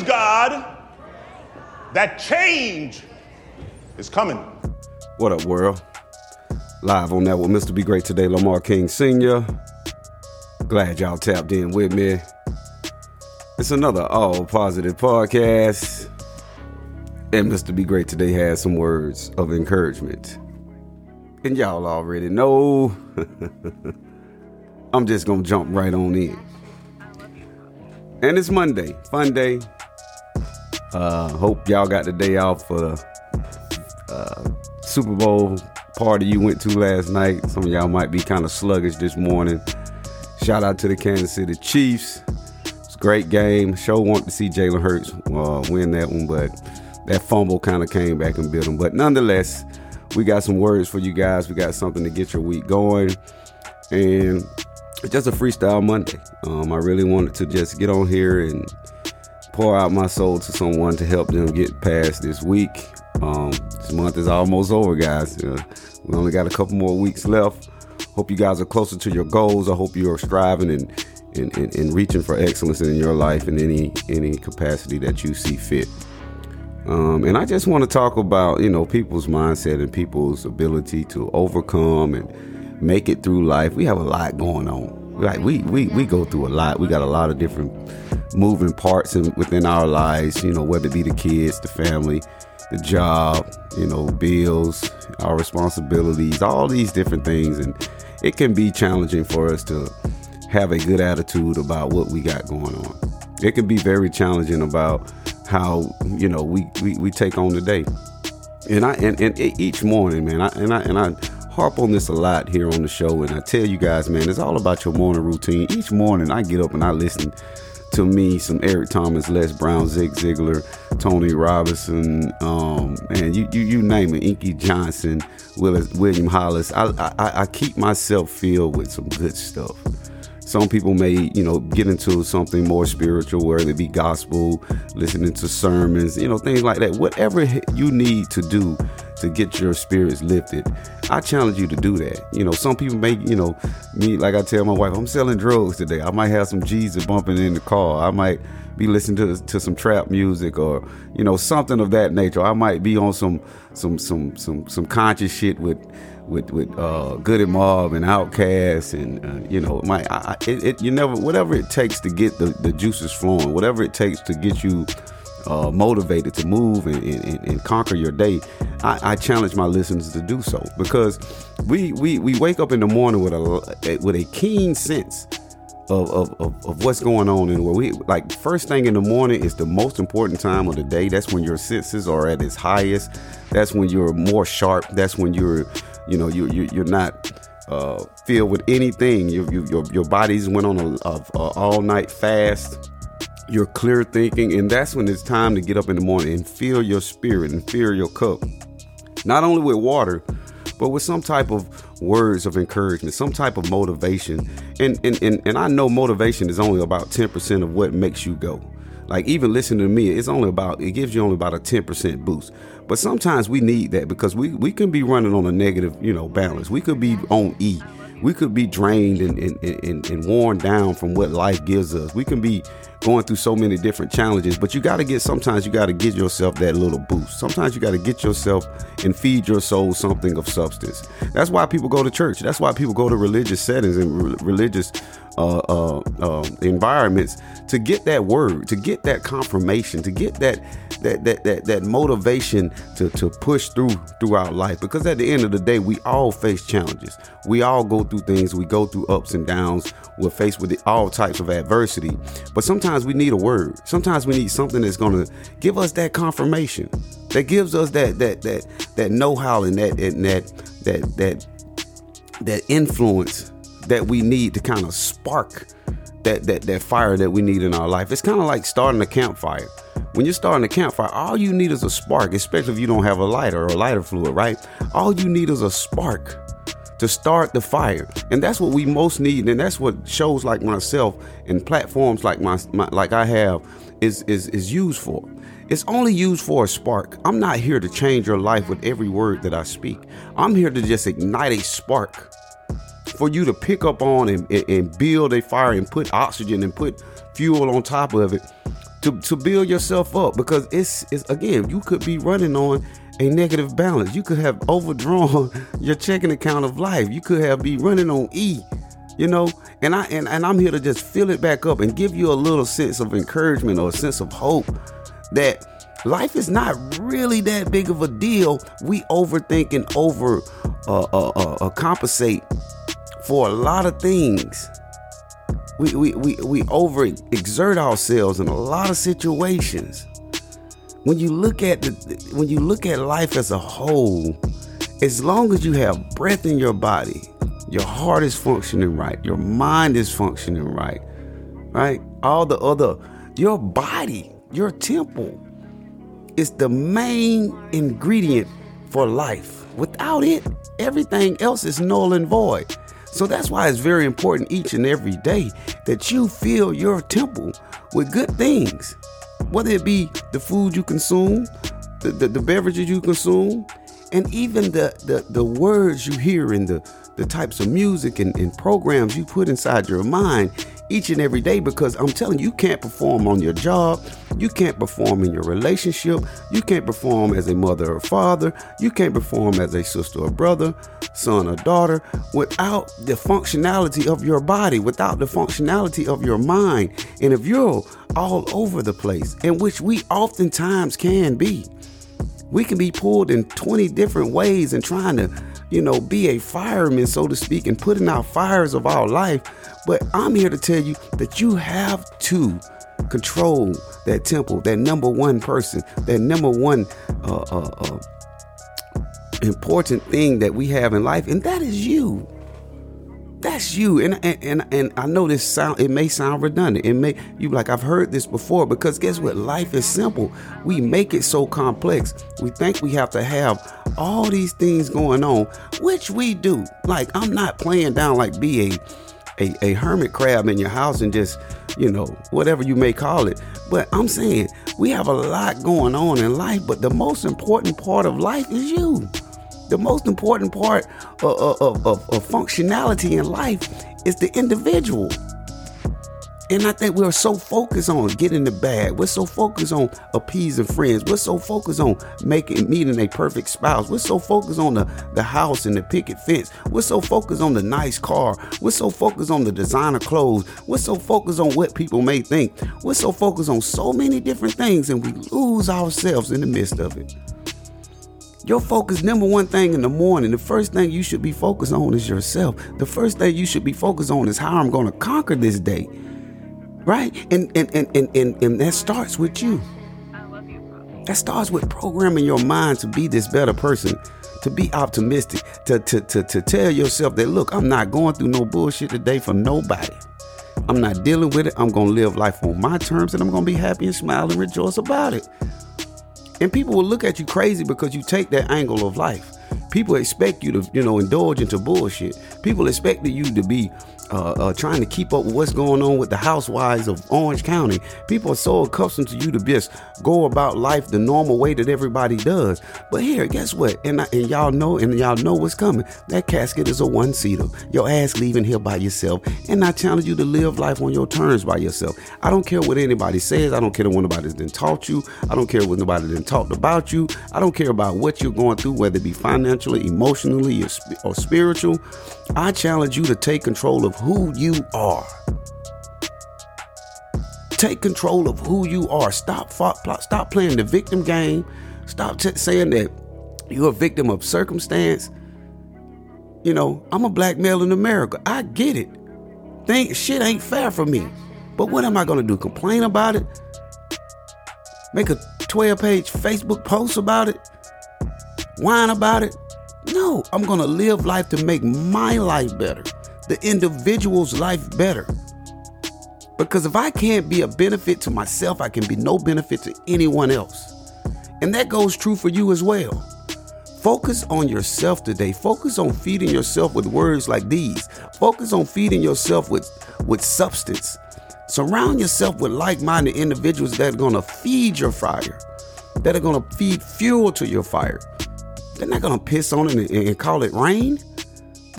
praise God that change is coming. What up, world? Live on that with Mr. Be Great today, Lamar King Sr. Glad y'all tapped in with me. It's another all positive podcast. And Mr. Be Great today has some words of encouragement. And y'all already know. I'm just gonna jump right on in. And it's Monday, fun day. Uh, hope y'all got the day off for the uh, Super Bowl party you went to last night. Some of y'all might be kind of sluggish this morning. Shout out to the Kansas City Chiefs. It's a great game. Show wanted to see Jalen Hurts uh, win that one, but that fumble kind of came back and bit him. But nonetheless, we got some words for you guys. We got something to get your week going. And just a freestyle Monday. Um, I really wanted to just get on here and pour out my soul to someone to help them get past this week. Um, this month is almost over, guys. Uh, we only got a couple more weeks left. Hope you guys are closer to your goals. I hope you are striving and and, and, and reaching for excellence in your life in any any capacity that you see fit. Um, and I just want to talk about you know people's mindset and people's ability to overcome and make it through life. We have a lot going on. Like we we we go through a lot. We got a lot of different moving parts in, within our lives. You know, whether it be the kids, the family, the job, you know, bills, our responsibilities, all these different things, and it can be challenging for us to have a good attitude about what we got going on. It can be very challenging about how you know we we, we take on the day. And I and, and each morning, man, I, and I and I harp on this a lot here on the show, and I tell you guys, man, it's all about your morning routine. Each morning, I get up and I listen to me some Eric Thomas, Les Brown, Zig Ziglar, Tony Robinson, um, and you, you you name it, Inky Johnson, Willis, William Hollis. I, I I keep myself filled with some good stuff. Some people may, you know, get into something more spiritual, whether it be gospel, listening to sermons, you know, things like that. Whatever you need to do to get your spirits lifted, I challenge you to do that. You know, some people may, you know, me, like I tell my wife, I'm selling drugs today. I might have some Jesus bumping in the car. I might be listening to to some trap music or you know something of that nature. I might be on some some some some some conscious shit with with with uh, Goodie Mob and Outkast and uh, you know my I, it, it, you never whatever it takes to get the, the juices flowing, whatever it takes to get you uh, motivated to move and, and, and, conquer your day. I, I, challenge my listeners to do so because we we, we wake up in the morning with a with a keen sense of, of, of, of, what's going on the world. We like first thing in the morning is the most important time of the day. That's when your senses are at its highest. That's when you're more sharp. That's when you're you know, you, you you're not uh, filled with anything. You, you, your your body's went on a, a, a all night fast. You're clear thinking, and that's when it's time to get up in the morning and fill your spirit and fill your cup, not only with water, but with some type of words of encouragement, some type of motivation. And and and, and I know motivation is only about ten percent of what makes you go. Like even listening to me, it's only about it gives you only about a 10% boost. But sometimes we need that because we, we can be running on a negative, you know, balance. We could be on E. We could be drained and, and, and, and worn down from what life gives us. We can be going through so many different challenges, but you got to get sometimes you got to get yourself that little boost. Sometimes you got to get yourself and feed your soul something of substance. That's why people go to church. That's why people go to religious settings and re- religious uh, uh, uh, environments to get that word, to get that confirmation, to get that that that that, that motivation to, to push through throughout life. Because at the end of the day, we all face challenges. We all go through things. We go through ups and downs. We're faced with all types of adversity. But sometimes we need a word. Sometimes we need something that's to give us that confirmation, that gives us that that that that know-how and that and that that that that influence that we need to kind of spark that that that fire that we need in our life. It's kind of like starting a campfire. When you're starting a campfire, all you need is a spark, especially if you don't have a lighter or a lighter fluid, right? All you need is a spark to start the fire. And that's what we most need. And that's what shows like myself and platforms like my, my like I have is is is used for. It's only used for a spark. I'm not here to change your life with every word that I speak. I'm here to just ignite a spark for you to pick up on and, and, build a fire and put oxygen and put fuel on top of it to, to build yourself up because it's, it's again you could be running on a negative balance. You could have overdrawn your checking account of life. You could have be running on e you know? And i and, and i'm here to just fill it back up and give you a little sense of encouragement or a sense of hope that life is not really that big of a deal. We overthink and over uh, uh, uh, uh compensate for a lot of things. We, we, we, we over exert ourselves in a lot of situations. When you look at the, when you look at life as a whole, as long as you have breath in your body, your heart is functioning right, your mind is functioning right, right? All the other, your body, your temple is the main ingredient for life. Without it, everything else is null and void. So that's why it's very important each and every day that you fill your temple with good things, whether it be the food you consume, the, the, the beverages you consume, and even the, the, the words you hear and the, the types of music and, and programs you put inside your mind each and every day because I'm telling you, you can't perform on your job, you can't perform in your relationship, you can't perform as a mother or father, you can't perform as a sister or brother, son or daughter without the functionality of your body, without the functionality of your mind. And if you're all over the place, in which we oftentimes can be, we can be pulled in 20 different ways and trying to, you know, be a fireman, so to speak, and putting out fires of our life but I'm here to tell you that you have to control that temple, that number one person, that number one uh, uh, uh, important thing that we have in life, and that is you. That's you. And, and and and I know this sound it may sound redundant. It may you like I've heard this before because guess what? Life is simple. We make it so complex. We think we have to have all these things going on, which we do. Like I'm not playing down like be a a, a hermit crab in your house and just, you know, whatever you may call it. But I'm saying we have a lot going on in life, but the most important part of life is you. The most important part of, of, of, of functionality in life is the individual. And I think we're so focused on getting the bag. We're so focused on appeasing friends. We're so focused on making meeting a perfect spouse. We're so focused on the, the house and the picket fence. We're so focused on the nice car. We're so focused on the designer clothes. We're so focused on what people may think. We're so focused on so many different things and we lose ourselves in the midst of it. Your focus, number one thing in the morning, the first thing you should be focused on is yourself. The first thing you should be focused on is how I'm going to conquer this day right? And and and and and, and that starts with you. That starts with programming your mind to be this better person, to be optimistic, to, to, to, to tell yourself that, look, I'm not going through no bullshit today for nobody. I'm not dealing with it. I'm going to live life on my terms and I'm going to be happy and smile and rejoice about it. And people will look at you crazy because you take that angle of life. People expect you to, you know, indulge into bullshit. People expect you to be uh, uh, trying to keep up with what's going on with the housewives of Orange County. People are so accustomed to you to just go about life the normal way that everybody does. But here, guess what? And, I, and y'all know, and y'all know what's coming. That casket is a one seater. Your ass leaving here by yourself. And I challenge you to live life on your terms by yourself. I don't care what anybody says. I don't care what nobody's been taught you. I don't care what nobody's been talked about you. I don't care about what you're going through, whether it be financially, emotionally, or, or spiritual. I challenge you to take control of who you are. Take control of who you are. Stop stop playing the victim game. Stop t- saying that you're a victim of circumstance. You know, I'm a black male in America. I get it. Think shit ain't fair for me. But what am I gonna do? Complain about it? Make a 12 page Facebook post about it? Whine about it? No, I'm gonna live life to make my life better the individual's life better. Because if I can't be a benefit to myself, I can be no benefit to anyone else. And that goes true for you as well. Focus on yourself today. Focus on feeding yourself with words like these. Focus on feeding yourself with, with substance. Surround yourself with like minded individuals that are going to feed your fire, that are going to feed fuel to your fire. They're not going to piss on it and, and call it rain.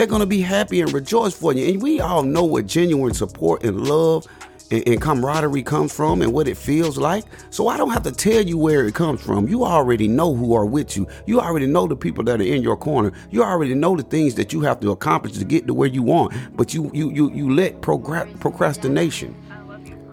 They're going to be happy and rejoice for you. And we all know what genuine support and love and, and camaraderie comes from and what it feels like. So I don't have to tell you where it comes from. You already know who are with you. You already know the people that are in your corner. You already know the things that you have to accomplish to get to where you want. But you you you you let procrastination.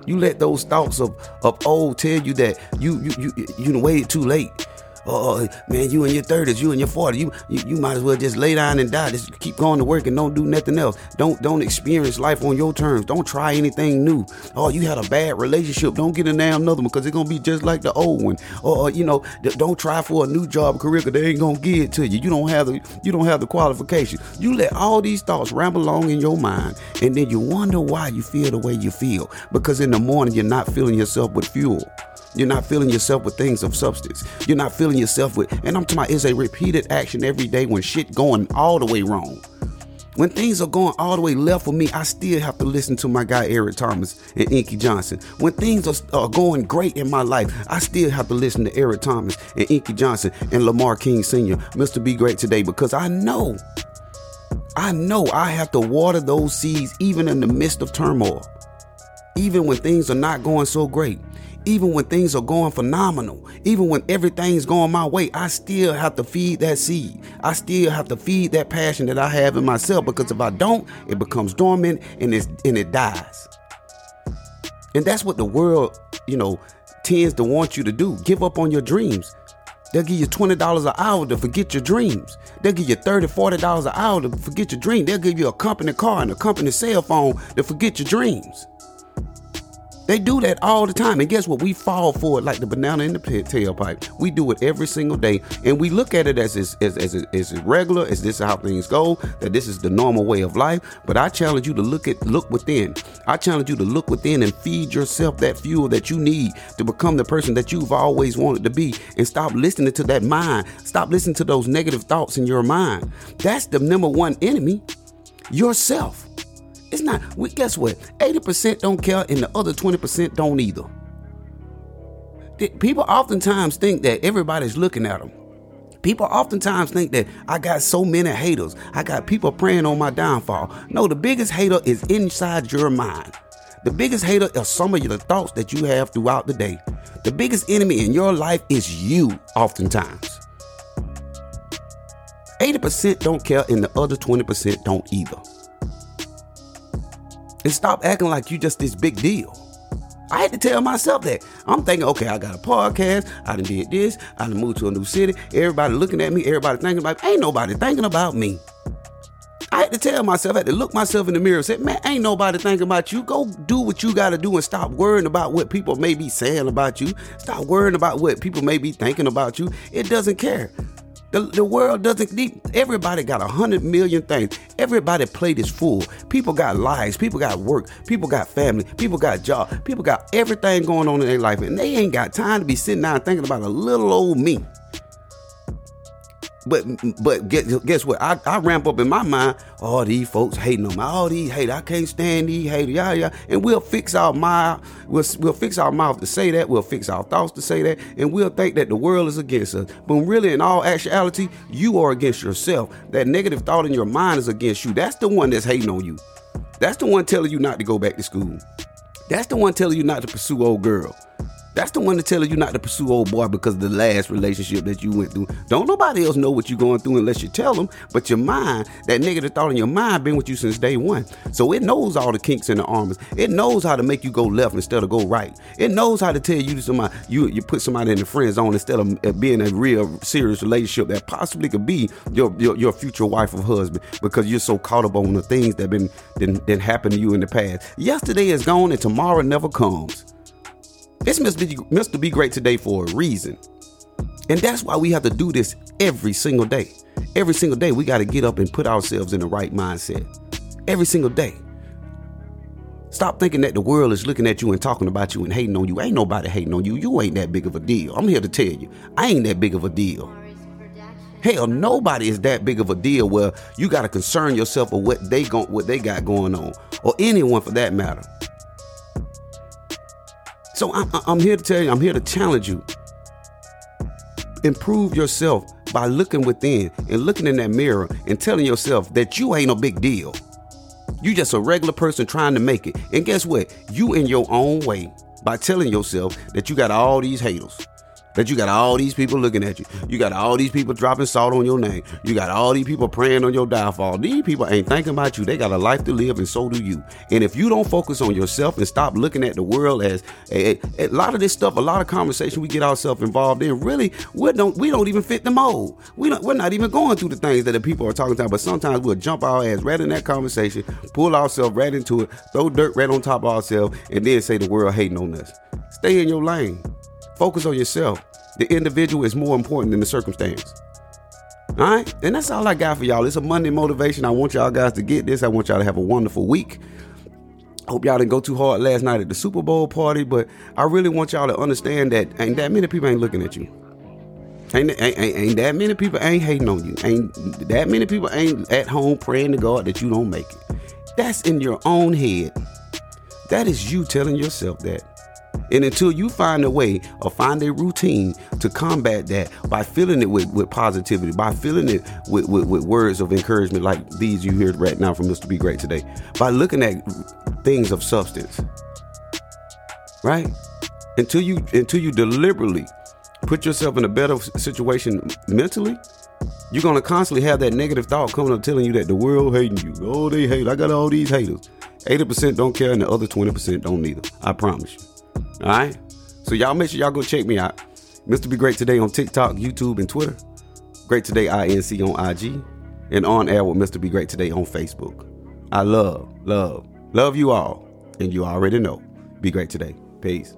You let those thoughts of of old tell you that you you you you waited too late Oh, oh man, you in your thirties, you in your forties, you, you you might as well just lay down and die. Just keep going to work and don't do nothing else. Don't don't experience life on your terms. Don't try anything new. Oh, you had a bad relationship. Don't get a damn another one because it's gonna be just like the old one. Or you know, don't try for a new job career because they ain't gonna give it to you. You don't have the you don't have the qualification. You let all these thoughts ramble along in your mind, and then you wonder why you feel the way you feel because in the morning you're not filling yourself with fuel. You're not filling yourself with things of substance. You're not filling yourself with, and I'm talking about it's a repeated action every day when shit going all the way wrong. When things are going all the way left for me, I still have to listen to my guy Eric Thomas and Inky Johnson. When things are, are going great in my life, I still have to listen to Eric Thomas and Inky Johnson and Lamar King Sr. Mr. Be Great today because I know, I know I have to water those seeds even in the midst of turmoil, even when things are not going so great even when things are going phenomenal, even when everything's going my way, I still have to feed that seed. I still have to feed that passion that I have in myself because if I don't, it becomes dormant and it's and it dies. And that's what the world, you know, tends to want you to do. Give up on your dreams. They'll give you $20 an hour to forget your dreams. They'll give you $30, $40 an hour to forget your dream. They'll give you a company car and a company cell phone to forget your dreams. They do that all the time. And guess what? We fall for it like the banana in the tailpipe. We do it every single day. And we look at it as as, as, as, as regular, as this is how things go, that this is the normal way of life. But I challenge you to look at look within. I challenge you to look within and feed yourself that fuel that you need to become the person that you've always wanted to be. And stop listening to that mind. Stop listening to those negative thoughts in your mind. That's the number one enemy. Yourself. It's not, we guess what? 80% don't care and the other 20% don't either. People oftentimes think that everybody's looking at them. People oftentimes think that I got so many haters. I got people praying on my downfall. No, the biggest hater is inside your mind. The biggest hater are some of the thoughts that you have throughout the day. The biggest enemy in your life is you, oftentimes. 80% don't care and the other 20% don't either. And stop acting like you just this big deal. I had to tell myself that. I'm thinking, okay, I got a podcast. I done did this. I done moved to a new city. Everybody looking at me. Everybody thinking about me. Ain't nobody thinking about me. I had to tell myself, I had to look myself in the mirror and say, man, ain't nobody thinking about you. Go do what you got to do and stop worrying about what people may be saying about you. Stop worrying about what people may be thinking about you. It doesn't care. The, the world doesn't need everybody got a hundred million things. Everybody plate is full. People got lives, people got work, people got family, people got job, people got everything going on in their life, and they ain't got time to be sitting down thinking about a little old me. But but guess, guess what? I, I ramp up in my mind. All these folks hating on me. All these hate. I can't stand these haters. Yeah, yeah. And we'll fix our mouth. We'll, we'll fix our mouth to say that. We'll fix our thoughts to say that. And we'll think that the world is against us. But really, in all actuality, you are against yourself. That negative thought in your mind is against you. That's the one that's hating on you. That's the one telling you not to go back to school. That's the one telling you not to pursue old girl. That's the one to tell you not to pursue old boy because of the last relationship that you went through. Don't nobody else know what you're going through unless you tell them. But your mind, that negative thought in your mind, been with you since day one. So it knows all the kinks in the armors. It knows how to make you go left instead of go right. It knows how to tell you to somebody you you put somebody in the friend zone instead of uh, being a real serious relationship that possibly could be your your, your future wife or husband because you're so caught up on the things that been that, that happened to you in the past. Yesterday is gone and tomorrow never comes. It's Mr. Be, Be Great today for a reason. And that's why we have to do this every single day. Every single day, we got to get up and put ourselves in the right mindset. Every single day. Stop thinking that the world is looking at you and talking about you and hating on you. Ain't nobody hating on you. You ain't that big of a deal. I'm here to tell you, I ain't that big of a deal. Hell, nobody is that big of a deal where you got to concern yourself with what they go, what they got going on, or anyone for that matter. So I'm, I'm here to tell you, I'm here to challenge you. Improve yourself by looking within and looking in that mirror and telling yourself that you ain't a big deal. You just a regular person trying to make it. And guess what? You in your own way by telling yourself that you got all these haters. That you got all these people looking at you. You got all these people dropping salt on your name. You got all these people praying on your downfall. These people ain't thinking about you. They got a life to live, and so do you. And if you don't focus on yourself and stop looking at the world as a, a, a lot of this stuff, a lot of conversation we get ourselves involved in, really, we don't we don't even fit the mold. We don't, we're not even going through the things that the people are talking about. But sometimes we'll jump our ass right in that conversation, pull ourselves right into it, throw dirt right on top of ourselves, and then say the world hating on us. Stay in your lane. Focus on yourself. The individual is more important than the circumstance. All right? And that's all I got for y'all. It's a Monday motivation. I want y'all guys to get this. I want y'all to have a wonderful week. Hope y'all didn't go too hard last night at the Super Bowl party, but I really want y'all to understand that ain't that many people ain't looking at you. Ain't, ain't, ain't, ain't that many people ain't hating on you. Ain't that many people ain't at home praying to God that you don't make it. That's in your own head. That is you telling yourself that. And until you find a way or find a routine to combat that by filling it with, with positivity, by filling it with, with, with words of encouragement like these you hear right now from Mr. Be Great today, by looking at things of substance, right? Until you until you deliberately put yourself in a better situation mentally, you're gonna constantly have that negative thought coming up telling you that the world hating you. Oh, they hate. I got all these haters. 80% don't care and the other 20% don't either. I promise you. All right. So y'all make sure y'all go check me out. Mr. Be Great Today on TikTok, YouTube, and Twitter. Great Today INC on IG. And on air with Mr. Be Great Today on Facebook. I love, love, love you all. And you already know. Be great today. Peace.